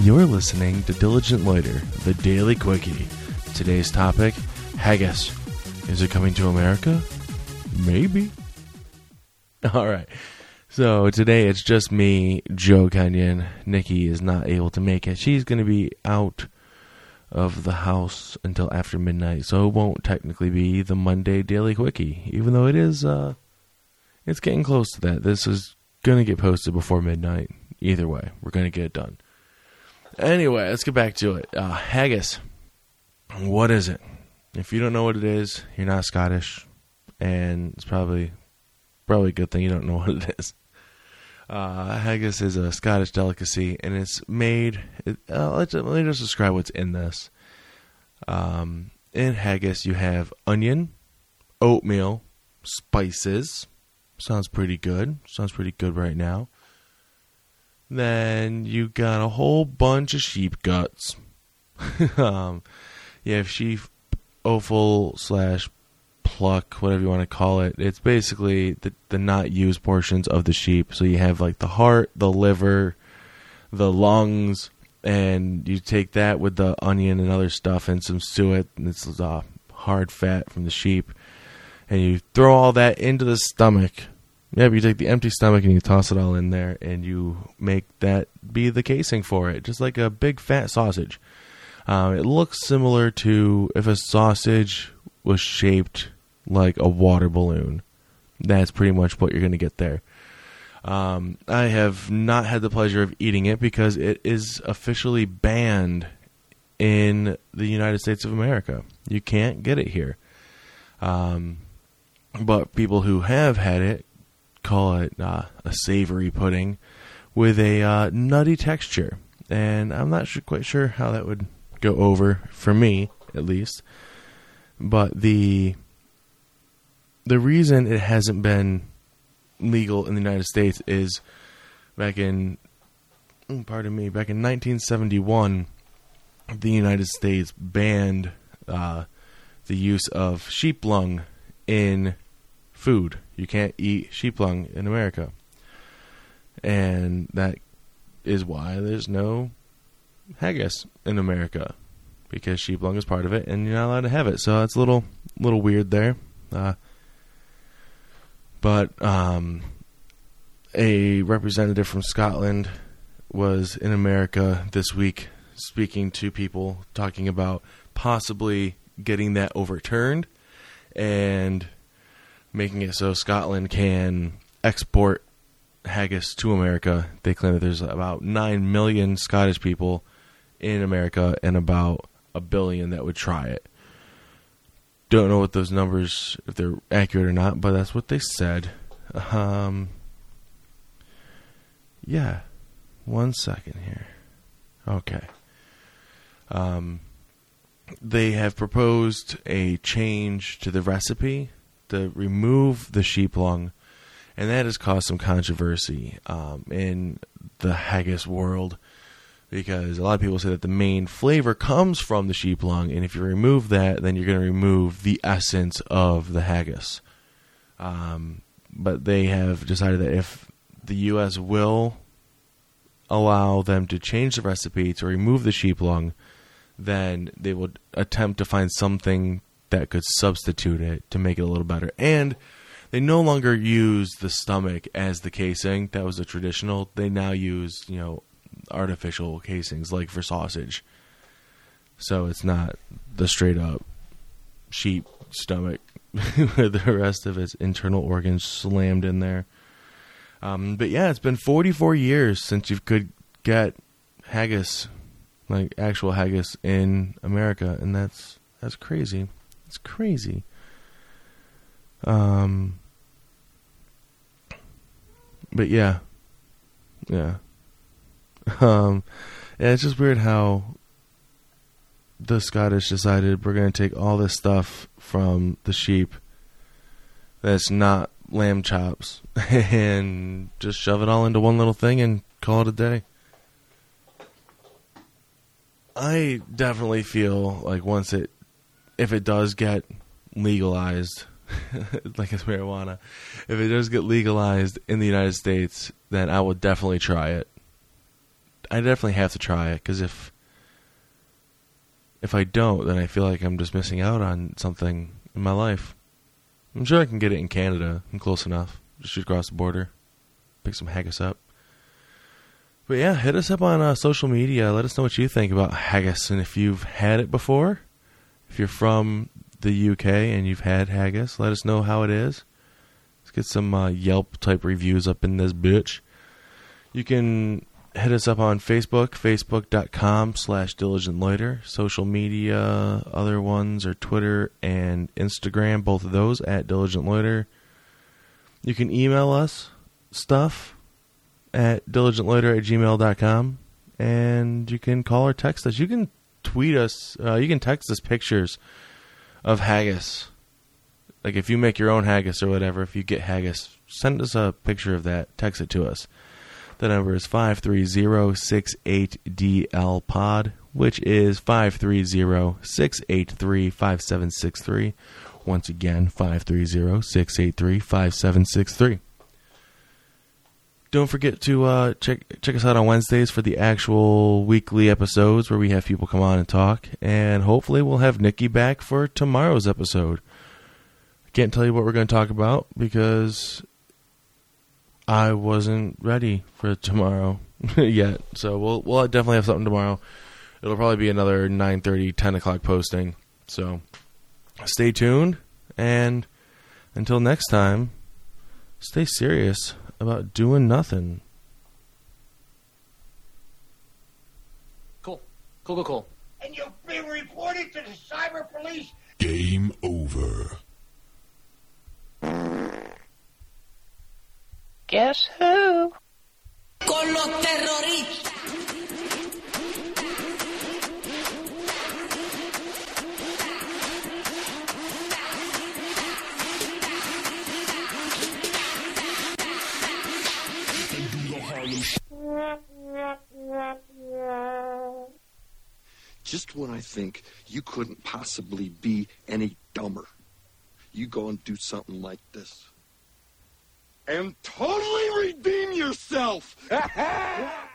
You're listening to Diligent Loiter, the Daily Quickie. Today's topic haggis. Is it coming to America? Maybe. All right. So today it's just me, Joe Kenyon. Nikki is not able to make it. She's going to be out of the house until after midnight, so it won't technically be the Monday Daily Quickie, even though it is. Uh, it's getting close to that. This is going to get posted before midnight. Either way, we're going to get it done. Anyway, let's get back to it. Uh, haggis. What is it? If you don't know what it is, you're not Scottish, and it's probably probably a good thing you don't know what it is. Uh, haggis is a Scottish delicacy, and it's made. It, uh, let's, let me just describe what's in this. Um, in haggis, you have onion, oatmeal, spices. Sounds pretty good. Sounds pretty good right now. Then you got a whole bunch of sheep guts. um, you have sheep offal slash pluck, whatever you want to call it. It's basically the, the not used portions of the sheep. So you have like the heart, the liver, the lungs, and you take that with the onion and other stuff and some suet, and it's uh, hard fat from the sheep, and you throw all that into the stomach yeah, but you take the empty stomach and you toss it all in there, and you make that be the casing for it, just like a big fat sausage. Um, it looks similar to if a sausage was shaped like a water balloon. That's pretty much what you're going to get there. Um, I have not had the pleasure of eating it because it is officially banned in the United States of America. You can't get it here. Um, but people who have had it call it uh, a savory pudding with a uh, nutty texture. And I'm not sure, quite sure how that would go over for me, at least. But the the reason it hasn't been legal in the United States is back in mm, pardon me back in 1971 the United States banned uh, the use of sheep lung in food. You can't eat sheep lung in America. And that is why there's no haggis in America because sheep lung is part of it and you're not allowed to have it. So it's a little little weird there. Uh, but um, a representative from Scotland was in America this week speaking to people talking about possibly getting that overturned and making it so Scotland can export haggis to America. They claim that there's about 9 million Scottish people in America and about a billion that would try it. Don't know what those numbers, if they're accurate or not, but that's what they said. Um, yeah. One second here. Okay. Um, they have proposed a change to the recipe to remove the sheep lung, and that has caused some controversy um, in the haggis world because a lot of people say that the main flavor comes from the sheep lung, and if you remove that, then you're going to remove the essence of the haggis. Um, but they have decided that if the U.S. will allow them to change the recipe to remove the sheep lung, then they will attempt to find something that could substitute it to make it a little better. And they no longer use the stomach as the casing. That was a traditional. They now use, you know, artificial casings like for sausage. So it's not the straight up sheep stomach with the rest of its internal organs slammed in there. Um, but yeah, it's been 44 years since you could get haggis, like actual haggis in America, and that's that's crazy. It's crazy. Um, but yeah, yeah. Um, yeah, it's just weird how the Scottish decided we're going to take all this stuff from the sheep that's not lamb chops and just shove it all into one little thing and call it a day. I definitely feel like once it if it does get legalized, like it's marijuana, if it does get legalized in the United States, then I will definitely try it. I definitely have to try it because if if I don't, then I feel like I'm just missing out on something in my life. I'm sure I can get it in Canada. I'm close enough. Just shoot across the border, pick some haggis up. But yeah, hit us up on uh, social media. Let us know what you think about haggis and if you've had it before. If you're from the UK and you've had haggis, let us know how it is. Let's get some uh, Yelp type reviews up in this bitch. You can hit us up on Facebook, facebook.com slash diligent loiter. Social media, other ones are Twitter and Instagram, both of those at diligent loiter. You can email us stuff at diligentloiter at gmail.com. And you can call or text us. You can tweet us. Uh, you can text us pictures of haggis. Like if you make your own haggis or whatever, if you get haggis, send us a picture of that. Text it to us. The number is 530-68DL pod, which is 530-683-5763. Once again, 530-683-5763. Don't forget to uh, check check us out on Wednesdays for the actual weekly episodes where we have people come on and talk, and hopefully we'll have Nikki back for tomorrow's episode. I can't tell you what we're going to talk about because I wasn't ready for tomorrow yet. So we'll we'll definitely have something tomorrow. It'll probably be another 9:30, 10 o'clock posting. So stay tuned, and until next time, stay serious about doing nothing. Cool. Cool, cool, cool. And you've been reported to the cyber police. Game over. Guess who? Con los terroristas. Just when I think you couldn't possibly be any dumber, you go and do something like this. And totally redeem yourself!